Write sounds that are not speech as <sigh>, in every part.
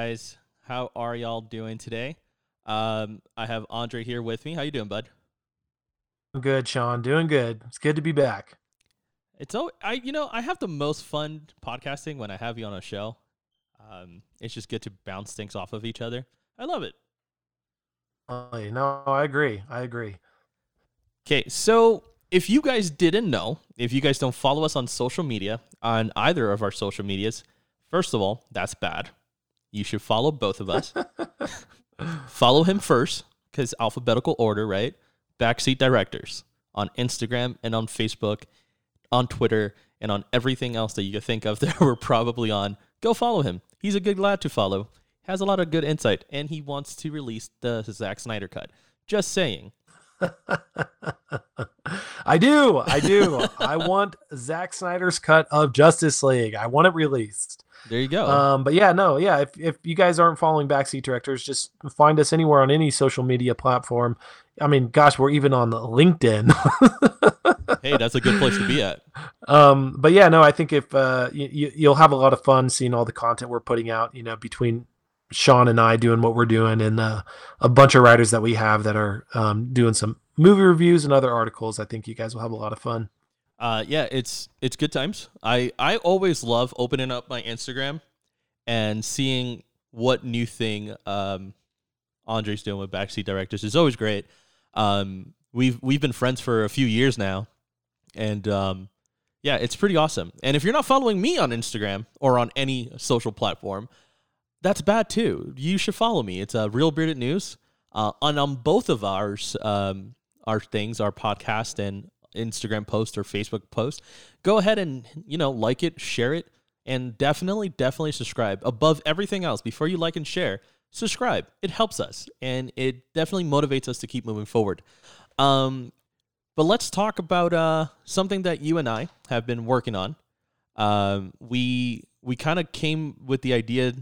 guys? How are y'all doing today? Um, I have Andre here with me. How you doing, bud? I'm good, Sean. Doing good. It's good to be back. It's oh, I you know I have the most fun podcasting when I have you on a show. Um, it's just good to bounce things off of each other. I love it. No, I agree. I agree. Okay, so if you guys didn't know, if you guys don't follow us on social media, on either of our social medias, first of all, that's bad. You should follow both of us. follow him first, because alphabetical order, right? Backseat Directors on Instagram and on Facebook, on Twitter, and on everything else that you could think of <laughs> that we're probably on. Go follow him. He's a good lad to follow. Has a lot of good insight, and he wants to release the Zack Snyder cut. Just saying. <laughs> I do. I do. I want Zack Snyder's cut of Justice League. I want it released. There you go. Um, but yeah, no, yeah. If if you guys aren't following Backseat Directors, just find us anywhere on any social media platform. I mean, gosh, we're even on LinkedIn. <laughs> hey, that's a good place to be at. Um, but yeah, no, I think if uh, you, you'll have a lot of fun seeing all the content we're putting out. You know, between Sean and I doing what we're doing, and uh, a bunch of writers that we have that are um, doing some movie reviews and other articles. I think you guys will have a lot of fun. Uh, yeah, it's it's good times. I I always love opening up my Instagram and seeing what new thing um, Andre's doing with Backseat Directors. It's always great. Um, we've we've been friends for a few years now, and um, yeah, it's pretty awesome. And if you're not following me on Instagram or on any social platform, that's bad too. You should follow me. It's a uh, Reel Bearded News. Uh, on on both of ours, um, our things, our podcast and Instagram post or Facebook post, go ahead and you know like it, share it, and definitely, definitely subscribe. Above everything else, before you like and share, subscribe. It helps us, and it definitely motivates us to keep moving forward. Um, but let's talk about uh, something that you and I have been working on. Um, we we kind of came with the idea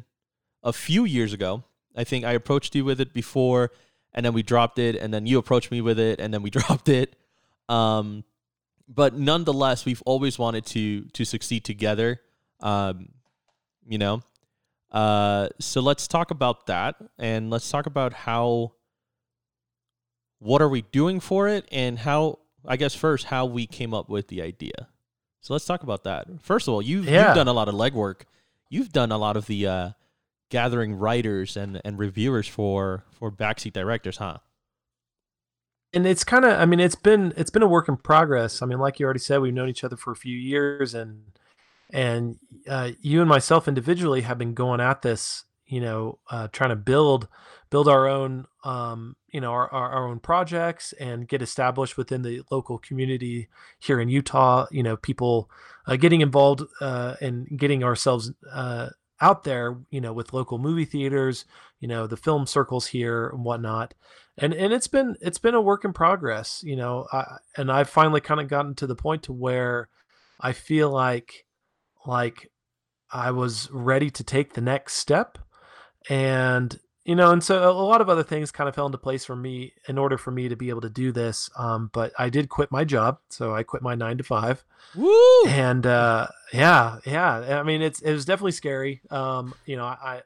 a few years ago. I think I approached you with it before, and then we dropped it, and then you approached me with it, and then we <laughs> dropped it. Um, but nonetheless, we've always wanted to to succeed together. Um, you know, uh, so let's talk about that, and let's talk about how. What are we doing for it, and how? I guess first, how we came up with the idea. So let's talk about that. First of all, you've, yeah. you've done a lot of legwork. You've done a lot of the uh, gathering writers and, and reviewers for for backseat directors, huh? And it's kind of, I mean, it's been it's been a work in progress. I mean, like you already said, we've known each other for a few years, and and uh, you and myself individually have been going at this, you know, uh, trying to build build our own, um, you know, our, our, our own projects and get established within the local community here in Utah. You know, people uh, getting involved uh, and getting ourselves uh, out there, you know, with local movie theaters, you know, the film circles here and whatnot. And and it's been it's been a work in progress, you know. I, and I've finally kind of gotten to the point to where I feel like like I was ready to take the next step. And you know, and so a lot of other things kind of fell into place for me in order for me to be able to do this. Um, but I did quit my job, so I quit my nine to five. Woo! And uh, yeah, yeah. I mean, it's it was definitely scary. Um, you know, I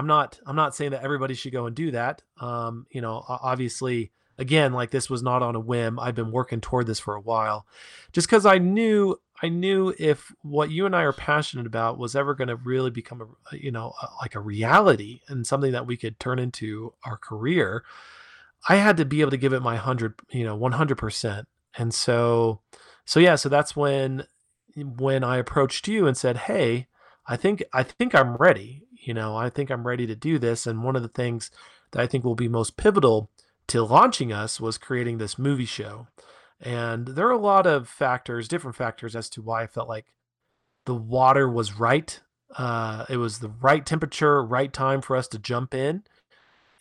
I'm not I'm not saying that everybody should go and do that. Um, you know, obviously, again, like this was not on a whim. I've been working toward this for a while, just because I knew I knew if what you and I are passionate about was ever going to really become a you know a, like a reality and something that we could turn into our career, I had to be able to give it my hundred you know one hundred percent. And so, so yeah, so that's when when I approached you and said, "Hey, I think I think I'm ready. You know, I think I'm ready to do this." And one of the things that I think will be most pivotal to launching us was creating this movie show. And there are a lot of factors, different factors, as to why I felt like the water was right. Uh, it was the right temperature, right time for us to jump in.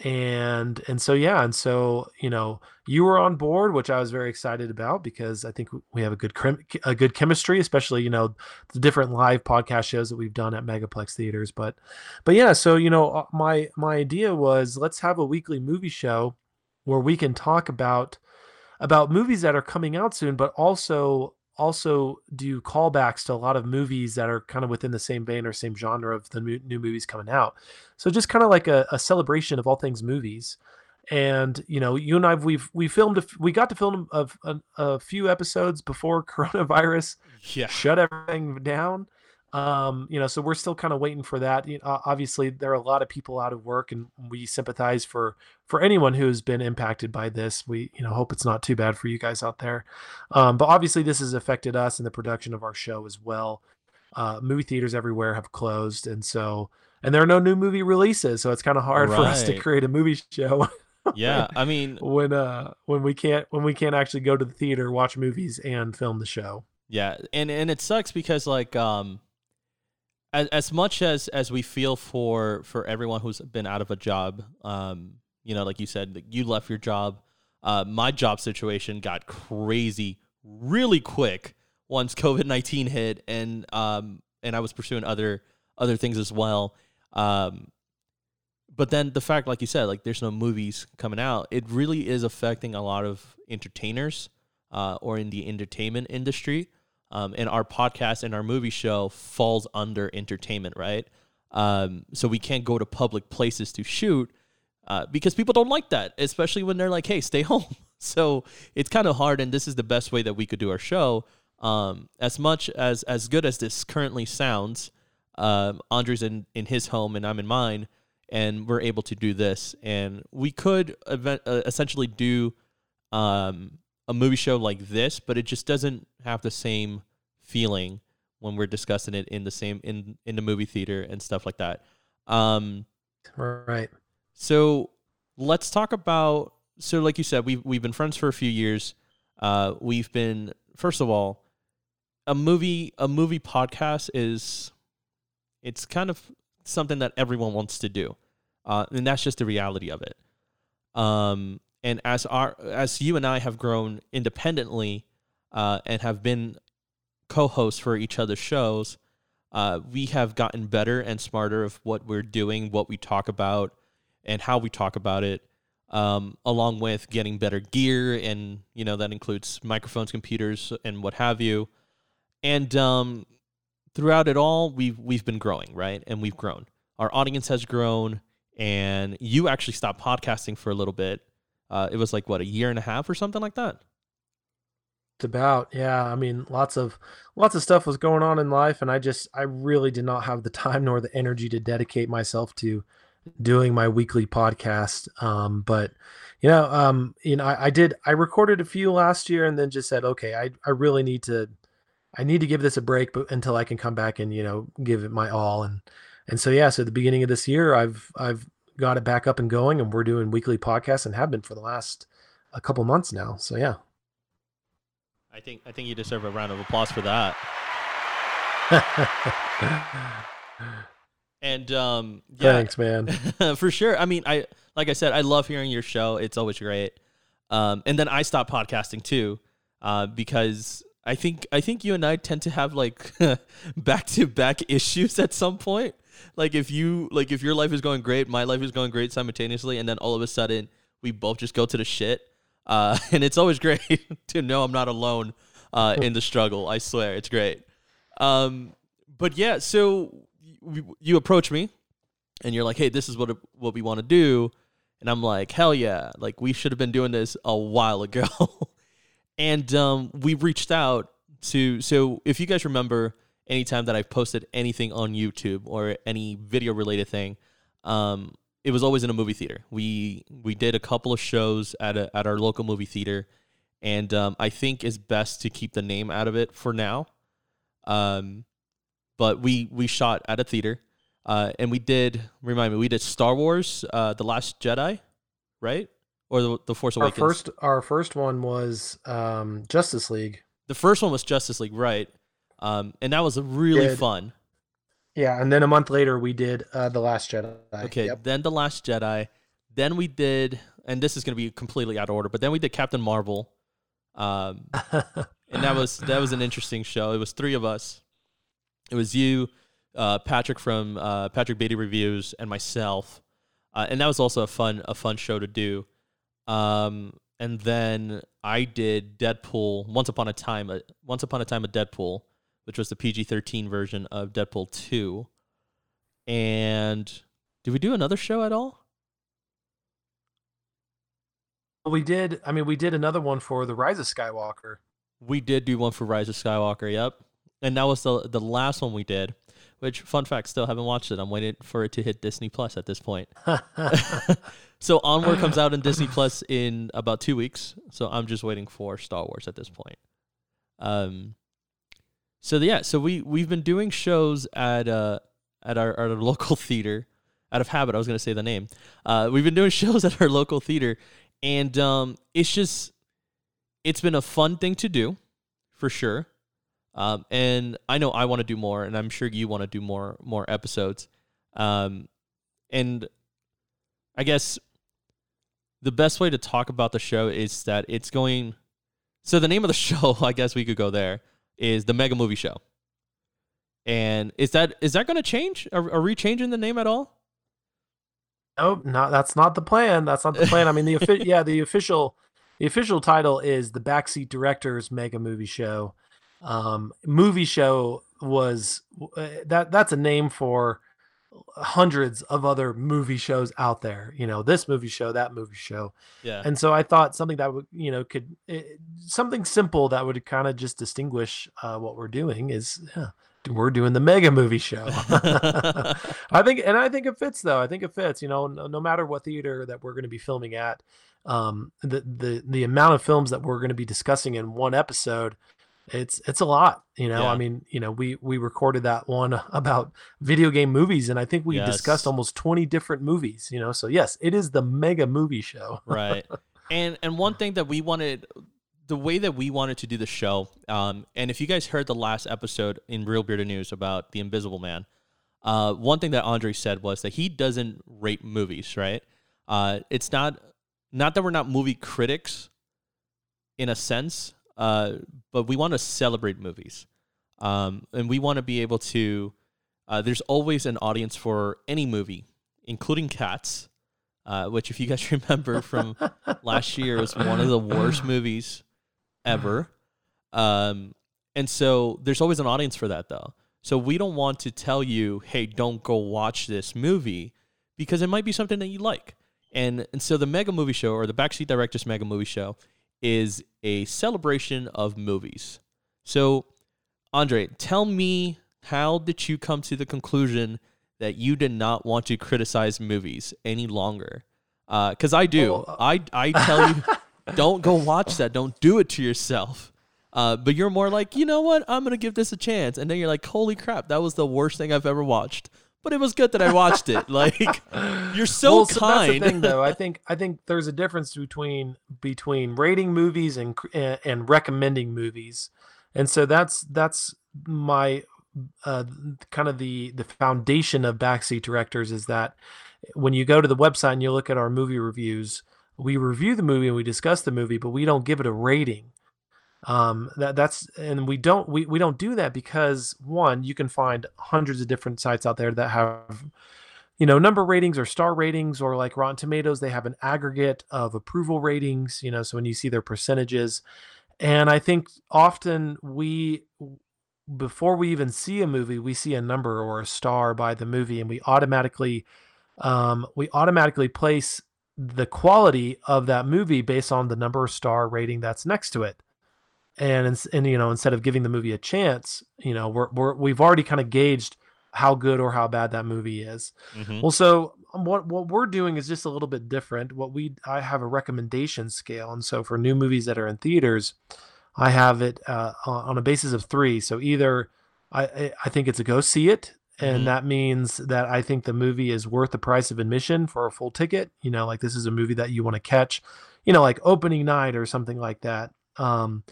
And and so yeah, and so you know you were on board, which I was very excited about because I think we have a good a good chemistry, especially you know the different live podcast shows that we've done at Megaplex theaters. But but yeah, so you know uh, my my idea was let's have a weekly movie show where we can talk about about movies that are coming out soon, but also also do callbacks to a lot of movies that are kind of within the same vein or same genre of the new, movies coming out. So just kind of like a, a celebration of all things movies. And you know you and i've we've we filmed a, we got to film a, a, a, few episodes before <laughs> coronavirus yeah. shut everything down um you know so we're still kind of waiting for that you know, obviously there are a lot of people out of work and we sympathize for for anyone who's been impacted by this we you know hope it's not too bad for you guys out there um but obviously this has affected us in the production of our show as well uh movie theaters everywhere have closed and so and there are no new movie releases so it's kind of hard right. for us to create a movie show yeah, I mean <laughs> when uh when we can't when we can't actually go to the theater, watch movies and film the show. Yeah, and and it sucks because like um as as much as as we feel for for everyone who's been out of a job, um you know, like you said, you left your job. Uh, my job situation got crazy really quick once COVID nineteen hit, and um, and I was pursuing other other things as well. Um, but then the fact, like you said, like there's no movies coming out, it really is affecting a lot of entertainers uh, or in the entertainment industry. Um, and our podcast and our movie show falls under entertainment, right? Um, so we can't go to public places to shoot uh, because people don't like that, especially when they're like, "Hey, stay <laughs> home." so it's kind of hard, and this is the best way that we could do our show. Um, as much as as good as this currently sounds, um, Andre's in in his home and I'm in mine and we're able to do this. And we could event, uh, essentially do um, a movie show like this, but it just doesn't have the same feeling when we're discussing it in the same in in the movie theater and stuff like that. Um, right. So let's talk about. So, like you said, we've we've been friends for a few years. Uh, we've been first of all, a movie a movie podcast is it's kind of something that everyone wants to do, uh, and that's just the reality of it. Um, and as our as you and I have grown independently uh, and have been co-hosts for each other's shows, uh, we have gotten better and smarter of what we're doing, what we talk about, and how we talk about it. Um, along with getting better gear, and you know that includes microphones, computers, and what have you. And um, throughout it all, we've we've been growing, right? And we've grown. Our audience has grown, and you actually stopped podcasting for a little bit. Uh, it was like what a year and a half or something like that. It's about yeah. I mean, lots of lots of stuff was going on in life, and I just I really did not have the <laughs> time nor the energy to dedicate myself to doing my weekly podcast. Um, but you know, um, you know, I, I did I recorded a few last year, and then just said, okay, I I really need to I need to give this a break, but until I can come back and you know give it my all and and so yeah, so at the beginning of this year, I've I've got it back up and going, and we're doing weekly podcasts and have been for the last a couple months now. So yeah, I think I think you deserve a round of applause for that. <laughs> and um, yeah, thanks, man, <laughs> for sure. I mean, I like I said, I love hearing your show. It's always great. Um, and then I stopped podcasting too, uh, because I think I think you and I tend to have like back to back issues at some point. Like if you like if your life is going great, my life is going great simultaneously, and then all of a sudden we both just go to the shit. Uh, <laughs> and it's always great <laughs> to know I'm not alone uh, in the struggle. I swear, it's great. Um, but yeah, so you, you approach me, and you're like, "Hey, this is what what we want to do," and I'm like, "Hell yeah! Like we should have been doing this a while ago." <laughs> and um, we reached out to. So if you guys remember, anytime that I've posted anything on YouTube or any video related thing, um, it was always in a movie theater. We we did a couple of shows at a, at our local movie theater, and um, I think it's best to keep the name out of it for now. Um, but we we shot at a theater, uh, and we did remind me we did Star Wars, uh, the Last Jedi, right? or the, the Force Awakens? Our first, our first one was um, Justice League. The first one was Justice League, right? Um, and that was really did, fun. Yeah, and then a month later we did uh, the Last Jedi. Okay, yep. then the Last Jedi. Then we did, and this is going to be completely out of order, but then we did Captain Marvel. Um, <laughs> and that was that was an interesting show. It was three of us. It was you, uh, Patrick from uh, Patrick Beatty Reviews, and myself. Uh, and that was also a fun a fun show to do. Um, and then I did Deadpool Once Upon a Time, a, Once Upon a Time a Deadpool, which was the PG thirteen version of Deadpool two. And did we do another show at all? We did. I mean, we did another one for the Rise of Skywalker. We did do one for Rise of Skywalker. Yep, and that was the the last one we did. Which, fun fact, still haven't watched it. I'm waiting for it to hit Disney Plus at this point. <laughs> <laughs> so Onward comes out in Disney Plus in about two weeks. So I'm just waiting for Star Wars at this point. Um. So yeah, so we we've been doing shows at uh at our, our <laughs> local theater. Out of habit, I was gonna say the name. Uh, we've been doing <laughs> shows at our local theater, and um, it's just it's been a fun thing to do, for sure. Um, and I know I want to do more, and I'm sure you want to do more more episodes. Um, and I guess the best way to talk about the show is that it's going. So the name of the <laughs> show, I guess we could go there, is the Mega Movie Show. And is that is that going to change? Are, are we changing the name at all? Nope, not that's not the plan. That's not the plan. I mean, the <laughs> yeah, the official the official title is the Backseat Directors Mega Movie Show. Um, movie show was uh, that that's a name for hundreds of other movie shows out there. You know, this movie show, that movie show. Yeah. And so I thought something that would, you know, could it, eh, something simple that would kind of just distinguish uh, what we're doing is yeah, we're doing the mega movie show. <laughs> I think, and I think it fits though. I think it fits. You know, no, no matter what theater that we're going to be filming at, um, the the the amount of films that we're going to be discussing in one episode, it's it's a lot. You know, Yeah. I mean, you know, we we recorded that one <laughs> about video game movies, and I think we discussed almost twenty different movies. You know, so yes, it is the mega movie show. <laughs> right and and one thing that we wanted the way that we wanted to do the show um and if you guys heard the last episode in reel bearded news about the invisible man uh one thing that andre said was that he doesn't rate movies right uh it's not not that we're not movie critics in a sense uh but we want to celebrate movies um and we want to be able to uh, there's always an audience for any movie including cats uh, which if you guys <laughs> remember from last year was one of the worst movies ever. Um, and so there's always an audience for that though. So we don't want to tell you, hey, don't go watch this movie because it might be something that you like. And and so the Mega Movie Show or the Backseat Directors Mega Movie Show is a celebration of movies. So Andre, tell me how did you come to the conclusion that you did not want to criticize movies any longer? Because I do. Uh, I I tell you, <laughs> don't go watch that. Don't do it to yourself. Uh, but you're more like, you know what? I'm gonna give this a chance, and then you're like, holy crap, that was the worst thing I've ever watched. But it was good that I watched it. <laughs> Like, you're so Well, so that's the kind. thing, though. I <laughs> think I think there's a difference between between rating movies and and, and recommending movies, and so that's that's my uh, kind of the the foundation of backseat directors is that when you go to the website and you look at our movie reviews, we review the movie and we discuss the movie, but we don't give it a rating. Um, that that's and we don't we, we don't do that because one, you can find hundreds of different sites out there that have you know number ratings or star ratings or like rotten tomatoes they have an aggregate of approval ratings you know so when you see their percentages. And i think often we before we even see a movie we see a number or a star by the movie and we automatically um, we automatically place the quality of that movie based on the number star rating that's next to it and and you know instead of giving the movie a chance you know we're, we're we've already kind of gauged how good or how bad that movie is Mhm. well, so um, what what we're doing is just a little bit different. What we I have a recommendation scale, and so for new movies that are in theaters, I have it uh, on a basis of three. So either I I- think it's a go see it, and Mhm. that means that I think the movie is worth the price of admission for a full ticket. You know, like this is a movie that you want to catch, you know, like opening night or something like that. Um,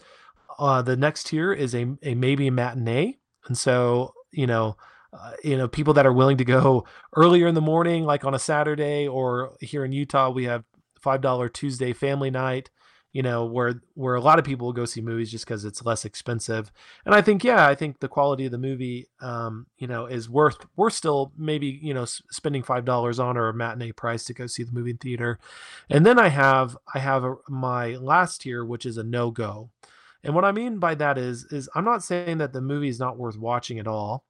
uh, the next tier is a a maybe matinee, and so you know. Uh, you know, people that are willing to go earlier in the morning, like on a Saturday, or here in Utah, we have five dollar Tuesday family night, you know where where a lot of people will go see movies just because it's less expensive. And i think yeah i think the quality of the movie um you know is worth worth still maybe you know spending five dollars on or a matinee price to go see the movie theater. And then i have i have a, my last tier which is a no-go and what i mean by that is is i'm not saying that the movie is not worth watching at all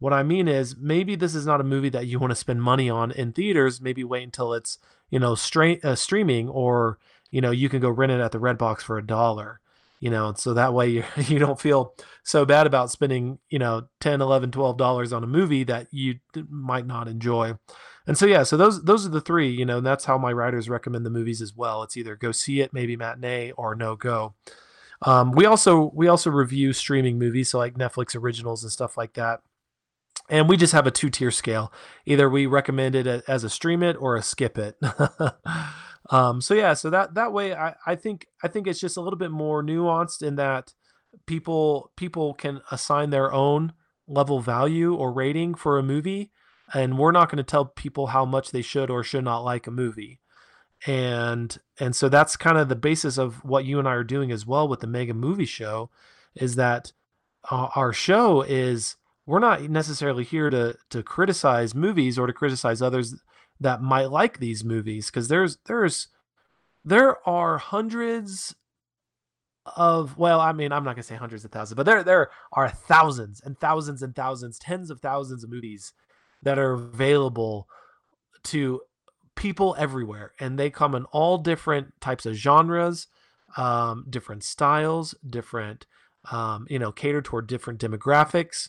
what i mean is maybe this is not a movie that you want to spend money on in theaters maybe wait until it's you know straight uh, streaming or you know, you can go rent it at the Redbox for a dollar, you know, so that way you, <laughs> you don't feel so bad about spending, you know, 10, 11, 12 dollars on a movie that you might not enjoy. And so, yeah, so those, those are the three, you know, and that's how my writers recommend the movies as well. It's either go see it, maybe matinee or no go. Um, we also, we also review streaming movies. So like Netflix originals and stuff like that and we just have a two tier scale. Either we recommend it as a stream it or a skip it. <laughs> Um, so yeah, so that that way I, I think I think it's just a little bit more nuanced in that people people can assign their own level value or rating for a movie and we're not going to tell people how much they should or should not like a movie and and so that's kind of the basis of what you and I are doing as well with the mega movie show is that uh, our show is we're not necessarily here to to criticize movies or to criticize others that might like these movies because there's there's there are hundreds of well i mean i'm not going to say hundreds of thousands but there there are thousands and thousands and thousands tens of thousands of movies that are available to people everywhere and they come in all different types of genres um, different styles different um, you know cater toward different demographics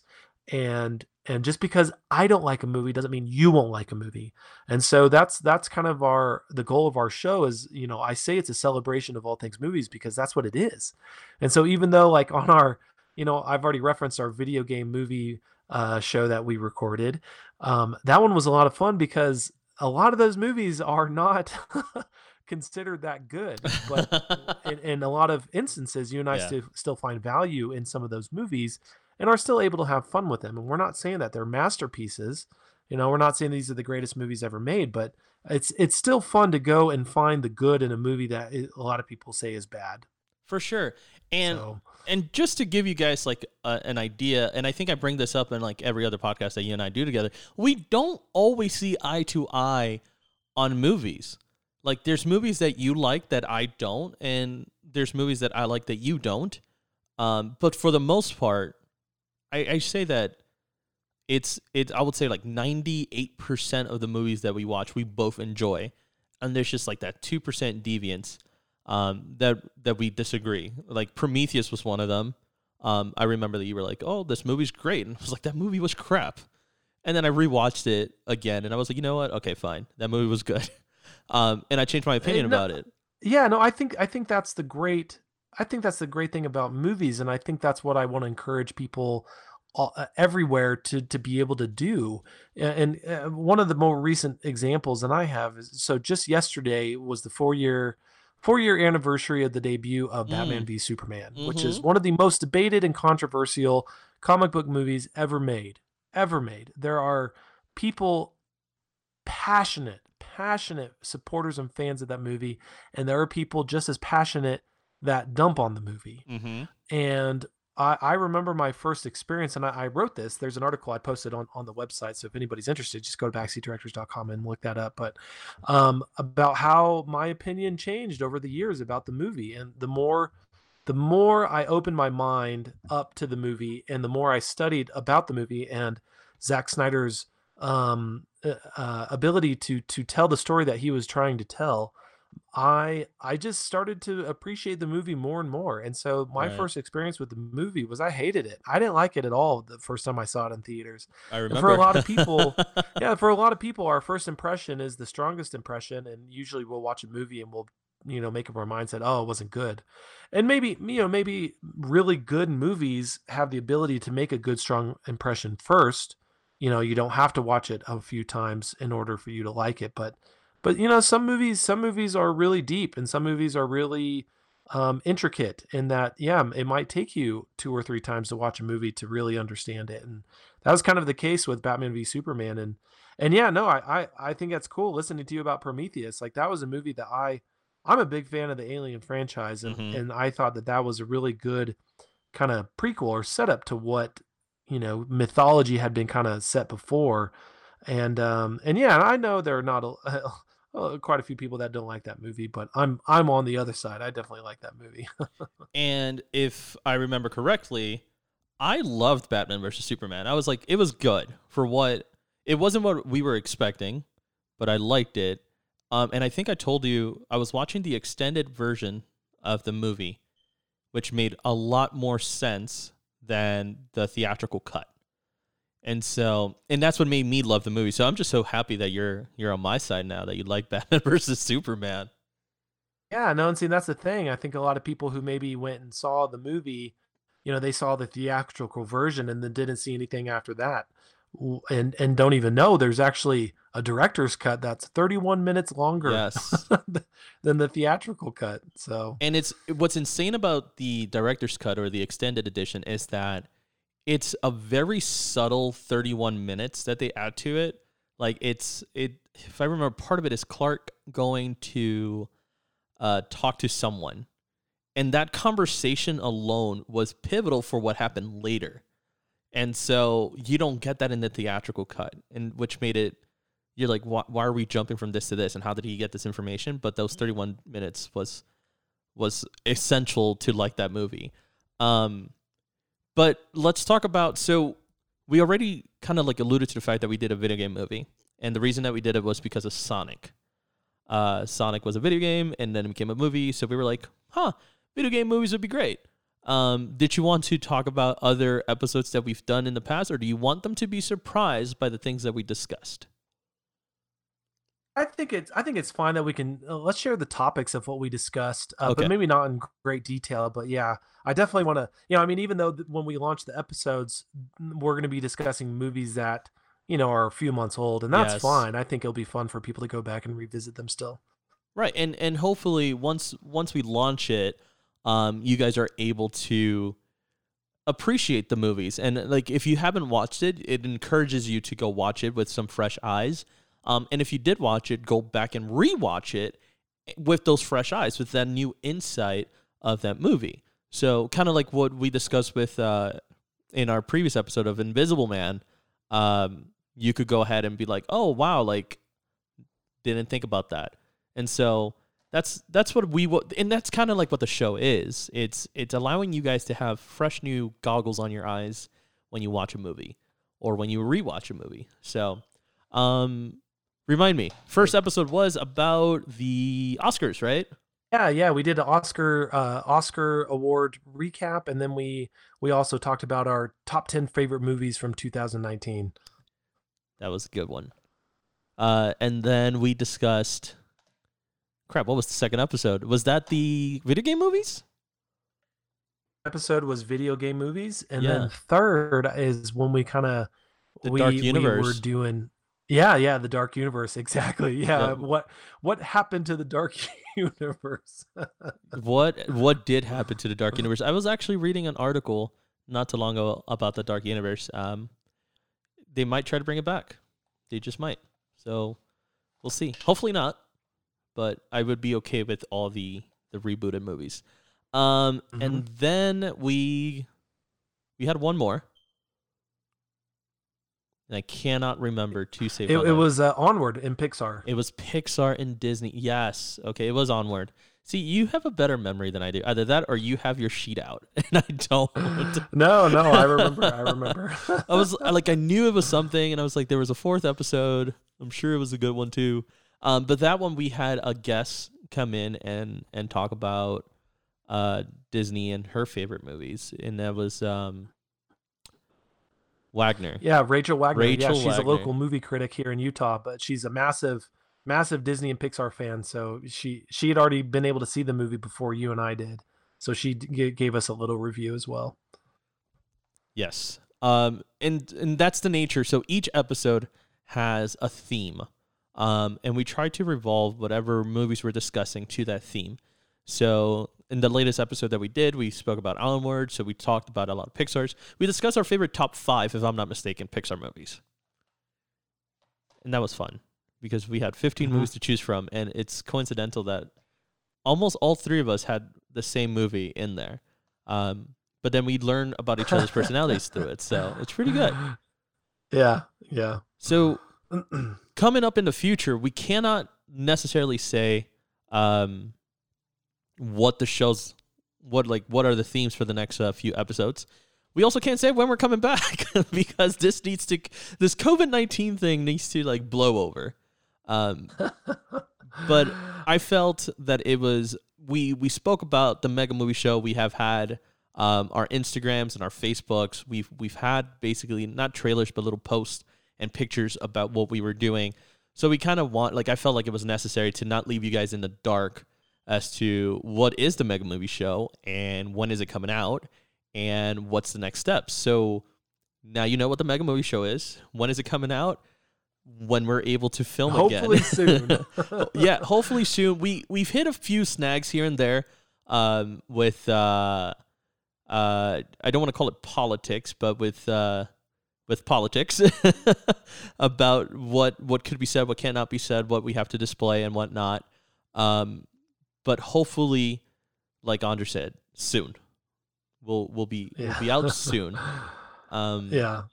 and and just because i don't like a movie doesn't mean you won't like a movie. And so that's that's kind of our the goal of our show is you know i say it's a celebration of all things movies because that's what it is. And so even though like on our you know i've already referenced our video game movie uh, show that we recorded um, that one was a lot of fun because a lot of those movies are not <laughs> considered that good but <laughs> in, in, a lot of instances you and i yeah. still, still find value in some of those movies and are still able to have fun with them. And we're not saying that they're masterpieces. You know, we're not saying these are the greatest movies ever made, but it's it's still fun to go and find the good in a movie that a lot of people say is bad. For sure. And so. and just to give you guys like a, an idea, and I think I bring this up in like every other podcast that you and I do together. We don't always see eye to eye on movies. Like there's movies that you like that I don't, and there's movies that I like that you don't. Um, but for the most part, I, I say that it's it's I would say like ninety eight percent of the movies that we watch we both enjoy, and there's just like that two percent deviance um, that that we disagree. Like Prometheus was one of them. Um, I remember that you were like, "Oh, this movie's great," <laughs> and I was like, "That movie was crap." And then I rewatched it again, and I was like, "You know what? Okay, fine. That movie was good." <laughs> um, and I changed my opinion no, about it. Yeah, no, I think I think that's the great I think that's the great thing about movies, and I think that's what I want to encourage people all, uh, everywhere to to be able to do. And, and uh, one of the more recent examples that I have is so just yesterday was the four year four year anniversary of the debut of Batman mm. v Superman, mm-hmm. which is mm-hmm. one of the most debated and controversial comic book movies ever made. Ever made. There are people passionate, passionate supporters and fans of that movie, and there are people just as passionate that dump on the movie. Mm-hmm. And I, I, remember my first experience, and I, I, wrote this. There's an article I posted on, on the website. So if anybody's interested, just go to backseatdirectors.com and look that up. But um, about how my opinion changed over the years about the movie. And the more the more I opened my mind up to the movie and the more I studied about the movie and Zack Snyder's um, uh, uh ability to to tell the story that he was trying to tell, I I just started to appreciate the movie more and more. And so my right. first experience with the movie was I hated it. I didn't like it at all the first time I saw it in theaters. I remember. And for a lot of people, <laughs> yeah, for a lot of people, our first impression is the strongest impression, and usually we'll watch a movie and we'll you know make up our minds that oh it wasn't good and maybe you know maybe really good movies have the ability to make a good strong impression first you know you don't have to watch it a few times in order for you to like it but but you know, some movies, some movies are really deep, and some movies are really um, intricate. In that, yeah, it might take you two or three times to watch a movie to really understand it. And that was kind of the case with Batman v Superman. And and yeah, no, I I, I think that's cool listening to you about Prometheus. Like that was a movie that I I'm a big fan of the Alien franchise, and Mhm. and I thought that that was a really good kind of prequel or setup to what you know mythology had been kind of set before, and um and yeah, I know there are not a, <laughs> uh, quite a few people that don't like that movie, but I'm I'm on the other side. I definitely like that movie. <laughs> And if I remember correctly, I loved Batman versus Superman. I was like, it was good for what it wasn't what we were expecting, but I liked it. Um, and I think I told you I was watching the extended version of the movie, which made a lot more sense than the theatrical cut. And so, and that's what made me love the movie. So I'm just so happy that you're you're on my side now that you like <laughs> Batman versus Superman. Yeah, no, and see that's the thing. I think a lot of people who maybe went and saw the movie, you know, they saw the theatrical version and then didn't see anything after that. And and don't even know there's actually a director's cut that's 31 minutes longer Yes. <laughs> than the theatrical cut. So, And it's what's insane about the director's cut or the extended edition is that it's a very subtle 31 minutes that they add to it. Like it's it if I remember part of it is Clark going to uh talk to someone. And that conversation alone was pivotal for what happened later. And so you don't get that in the theatrical cut, and which made it you're like why, why are we jumping from this to this and how did he get this information? But those 31 minutes was was essential to like that movie. Um, but let's talk about so we already kind of like alluded to the fact that we did a video game movie, and the reason that we did it was because of Sonic. Uh, Sonic was a video game, and then it became a movie. So we were like, huh, video game movies would be great. Um, did you want to talk about other episodes that we've done in the past, or do you want them to be surprised by the things that we discussed? I think it's I think it's fine that we can uh, let's share the topics of what we discussed, uh, Okay. but maybe not in great detail. But yeah, I definitely want to. You know, I mean, even though th- when we launch the episodes, we're going to be discussing movies that you know are a few months old, and that's Yes. fine. I think it'll be fun for people to go back and revisit them still. Right, and and hopefully once once we launch it, um, you guys are able to appreciate the movies, and like if you haven't watched it, it encourages you to go watch it with some fresh eyes. Um, and if you did watch it, go back and rewatch it with those fresh eyes, with that new insight of that movie. So kind of like what we discussed with uh, in our previous episode of Invisible Man. Um, you could go ahead and be like, oh wow, like didn't think about that. And so that's that's what we wa- and that's kind of like what the show is. It's it's allowing you guys to have fresh new goggles on your eyes when you watch a movie or when you rewatch a movie. So, um remind me. First episode was about the Oscars, right? Yeah, yeah, we did an Oscar uh, Oscar award recap, and then we we also talked about our top ten favorite movies from 2019. That was a good one. Uh and then we discussed Crap, what was the second episode? Was that the video game movies? Episode was video game movies, and Yeah. then third is when we kind of The we, we were doing yeah yeah the dark universe exactly yeah Yeah. what what happened to the dark <laughs> universe? What what did happen to the dark <laughs> universe? I was actually reading an article not too long ago about the dark universe um they might try to bring it back. They just might. So we'll see. Hopefully not but i would be okay with all the the rebooted movies. Um and then we we had one more and i cannot remember to save it, it was uh, onward in pixar It was Pixar and Disney. Yes. Okay, it was Onward. See, you have a better memory than I do. Either that or you have your sheet out <laughs> and I don't. <laughs> no no i remember i remember <laughs> I was like I knew it was something and I was like there was a fourth episode. I'm sure it was a good one too. Um but that one we had a guest come in and and talk about uh Disney and her favorite movies and that was um Wagner. yeah rachel wagner yeah she's Wagner. a local movie critic here in utah but she's a massive massive disney and pixar fan so she she had already been able to see the movie before you and i did so she g- gave us a little review as well Yes. Um, and and that's the nature. So each episode has a theme, um, and we try to revolve whatever movies we're discussing to that theme. So in the latest episode that we did, we spoke about Onward. So we talked about a lot of Pixar's. We discussed our favorite top five, if I'm not mistaken, Pixar movies, and that was fun because we had 15 Mhm. movies to choose from, and it's coincidental that almost all three of us had the same movie in there. Um, but then we learn about each other's <laughs> personalities through it, so it's pretty good. <laughs> Yeah, yeah. So <clears throat> coming up in the future, we cannot necessarily say um, what the show's what like what are the themes for the next uh, few episodes. We also can't say when we're coming back <laughs> because this needs to this COVID nineteen thing needs to like blow over. Um, <laughs> but I felt that it was we we spoke about the mega movie show. We have had um, our Instagrams and our Facebooks. We've we've had basically not trailers but little posts and pictures about what we were doing. So we kind of want like I felt like it was necessary to not leave you guys in the dark as to what is the mega movie show and when is it coming out and what's the next step. So now you know what the mega movie show is. When is it coming out? When we're able to film Hopefully again. Hopefully soon. <laughs> yeah, hopefully soon. We we've hit a few snags here and there um, with uh, uh, I don't want to call it politics, but with uh, with politics <laughs> about what what could be said, what cannot be said, what we have to display, and whatnot. Um, but hopefully, like Andre said, soon we'll we'll be Yeah. we'll be out soon. <laughs> Um, yeah.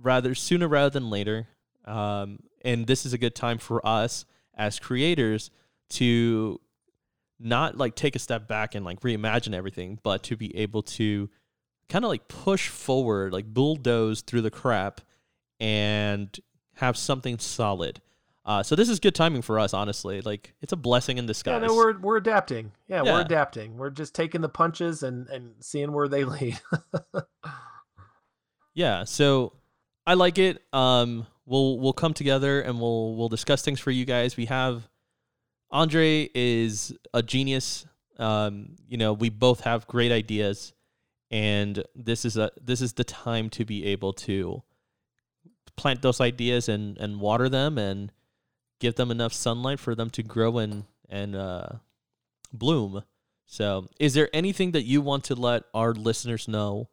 rather sooner rather than later. Um, and this is a good time for us as creators to not like take a step back and like reimagine everything, but to be able to kind of like push forward, like bulldoze through the crap and have something solid. Uh, so this is good timing for us, honestly. Like it's a blessing in Yeah, disguise. no, we're we're adapting. Yeah, Yeah. we're adapting. We're just taking the punches and and seeing where they <laughs> lead. Yeah, so I like it. Um, we'll we'll come together and we'll we'll discuss things for you guys. We have Andre is a genius. Um, you know, we both have great ideas, and this is a this is the time to be able to plant those ideas and and water them and give them enough sunlight for them to grow and and uh, bloom. So, is there anything that you want to let our listeners know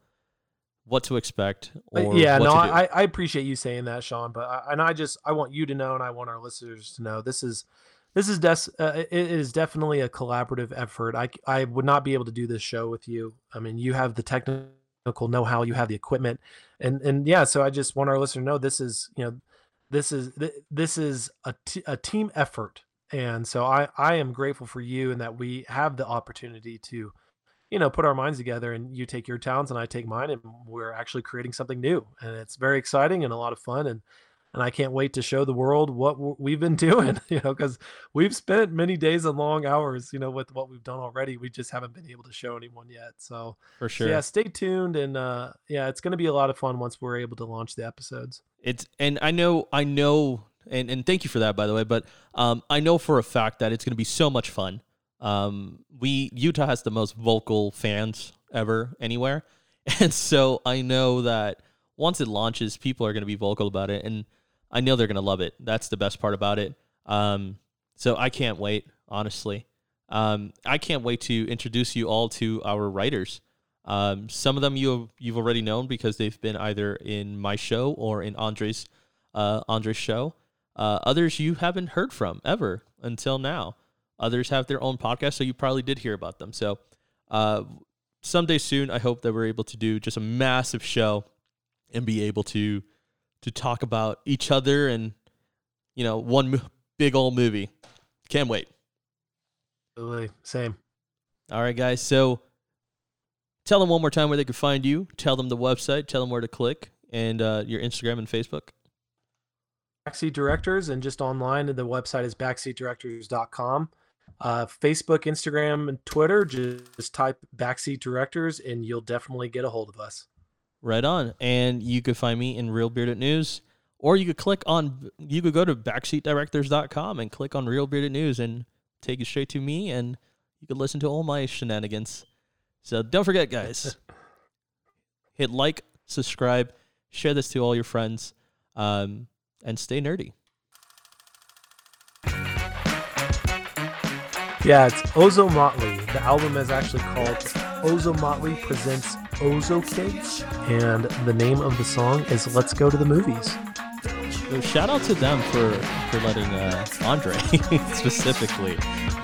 what to expect? Uh, yeah, what no, to do? I, I appreciate you saying that, Sean. But I, and I just I want you to know, and I want our listeners to know, this is this is des- uh, it is definitely a collaborative effort. I I would not be able to do this show with you. I mean, you have the technical know-how, you have the equipment, and and yeah. So I just want our listener to know this is you know this is th- this is a, t- a team effort, and so I I am grateful for you and that we have the opportunity to you know put our minds together and you take your talents and i take mine and we're actually creating something new. And it's very exciting and a lot of fun and and i can't wait to show the world what w- we've been <laughs> doing you know because we've spent many days and long hours you know with what we've done already we just haven't been able to show anyone yet so, for so sure. yeah stay tuned and uh yeah it's going to be a lot of fun once we're able to launch the episodes It's and I know I know and and thank you for that by the way, but um I know for a fact that it's going to be so much fun. Um we Utah has the most vocal fans ever anywhere. <laughs> And so I know that once it launches, people are going to be vocal about it and I know they're going to love it. That's the best part about it. Um so I can't wait, honestly. Um I can't wait to introduce you all to our writers. Um, some of them you you've already known because they've been either in my show or in Andre's uh, Andre's show. Uh, others you haven't heard from ever until now. Others have their own podcast, so you probably did hear about them. So uh, someday soon, I hope that we're able to do just a massive show and be able to to talk about each other and you know one mo- big old movie. Can't wait. Absolutely. same All right, guys. So tell them one more time where they can find you. Tell them the website. Tell them where to click and uh, your Instagram and Facebook. backseat directors and just online And the website is backseatdirectors.com uh, facebook instagram and twitter just type backseat directors and you'll definitely get a hold of us Right on. And you could find me in Reel Bearded News, or you could click on, you could go to backseatdirectors.com and click on Reel Bearded News and take you straight to me, and you could listen to all my shenanigans. So don't forget, guys, <laughs> hit like, subscribe, share this to all your friends, um, and stay nerdy. yeah it's Ozomatli the album is actually called Ozomatli presents OzoKidz and the name of the song is let's go to the movies so shout out to them for for letting uh, Andre <laughs> specifically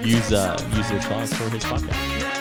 use uh, use their song for his podcast.